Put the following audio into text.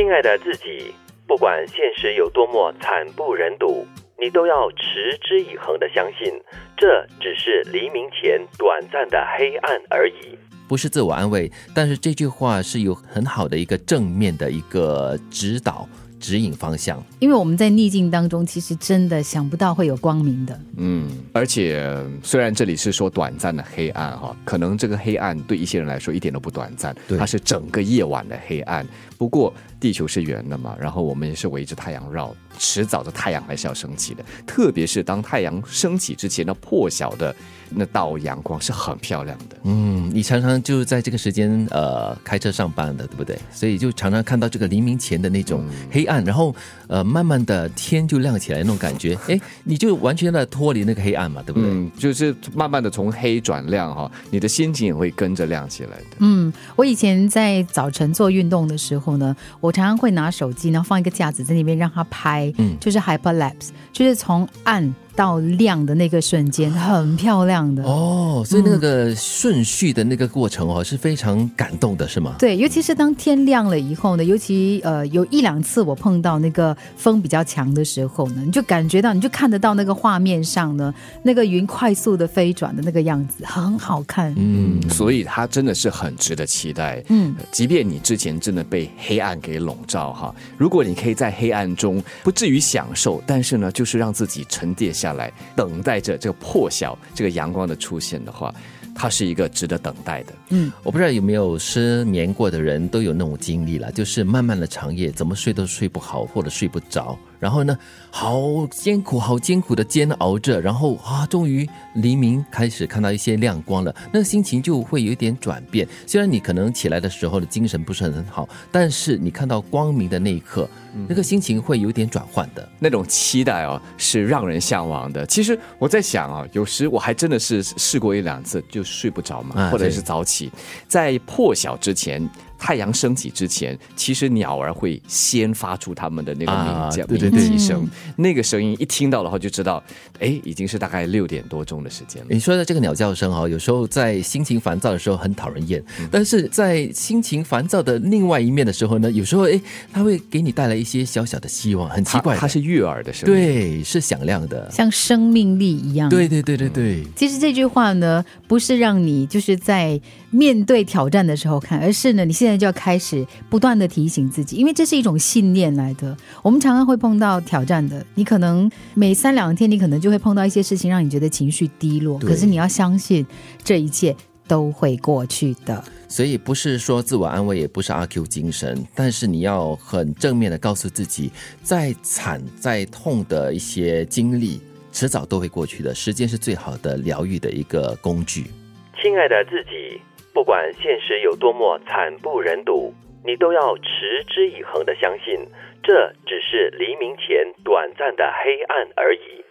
亲爱的自己，不管现实有多么惨不忍睹，你都要持之以恒的相信，这只是黎明前短暂的黑暗而已。不是自我安慰，但是这句话是有很好的一个正面的一个指导。指引方向，因为我们在逆境当中，其实真的想不到会有光明的。嗯，而且虽然这里是说短暂的黑暗哈，可能这个黑暗对一些人来说一点都不短暂，它是整个夜晚的黑暗。不过地球是圆的嘛，然后我们也是围着太阳绕，迟早的太阳还是要升起的。特别是当太阳升起之前，那破晓的那道阳光是很漂亮的。嗯，你常常就在这个时间呃开车上班的，对不对？所以就常常看到这个黎明前的那种黑暗，然后呃慢慢的天就亮起来那种感觉，哎，你就完全的脱离那个黑暗嘛，对不对？嗯，就是慢慢的从黑转亮哈，你的心情也会跟着亮起来的。嗯，我以前在早晨做运动的时候。呢，我常常会拿手机，然后放一个架子在那边让它拍，嗯，就是 hyperlapse，就是从暗。到亮的那个瞬间，很漂亮的哦，所以那个顺序的那个过程哦，是非常感动的，是吗？对，尤其是当天亮了以后呢，尤其呃有一两次我碰到那个风比较强的时候呢，你就感觉到，你就看得到那个画面上呢，那个云快速的飞转的那个样子，很好看。嗯，所以它真的是很值得期待。嗯，即便你之前真的被黑暗给笼罩哈，如果你可以在黑暗中不至于享受，但是呢，就是让自己沉淀下。来等待着这个破晓，这个阳光的出现的话，它是一个值得等待的。嗯，我不知道有没有失眠过的人都有那种经历了，就是漫漫的长夜，怎么睡都睡不好，或者睡不着。然后呢，好艰苦，好艰苦的煎熬着，然后啊，终于黎明开始看到一些亮光了，那个心情就会有一点转变。虽然你可能起来的时候的精神不是很好，但是你看到光明的那一刻，那个心情会有点转换的。那种期待哦，是让人向往的。其实我在想啊，有时我还真的是试过一两次就睡不着嘛，或者是早起，在破晓之前。太阳升起之前，其实鸟儿会先发出它们的那个鸣叫、鸣啼声。那个声音一听到的话，就知道，哎，已经是大概六点多钟的时间了。你说的这个鸟叫声哈，有时候在心情烦躁的时候很讨人厌，但是在心情烦躁的另外一面的时候呢，有时候哎，它会给你带来一些小小的希望，很奇怪。它是悦耳的声音，对，是响亮的，像生命力一样。对对对对对。其实这句话呢，不是让你就是在面对挑战的时候看，而是呢，你现在。就要开始不断的提醒自己，因为这是一种信念来的。我们常常会碰到挑战的，你可能每三两天，你可能就会碰到一些事情，让你觉得情绪低落。可是你要相信，这一切都会过去的。所以不是说自我安慰，也不是阿 Q 精神，但是你要很正面的告诉自己，再惨再痛的一些经历，迟早都会过去的。时间是最好的疗愈的一个工具。亲爱的自己。不管现实有多么惨不忍睹，你都要持之以恒的相信，这只是黎明前短暂的黑暗而已。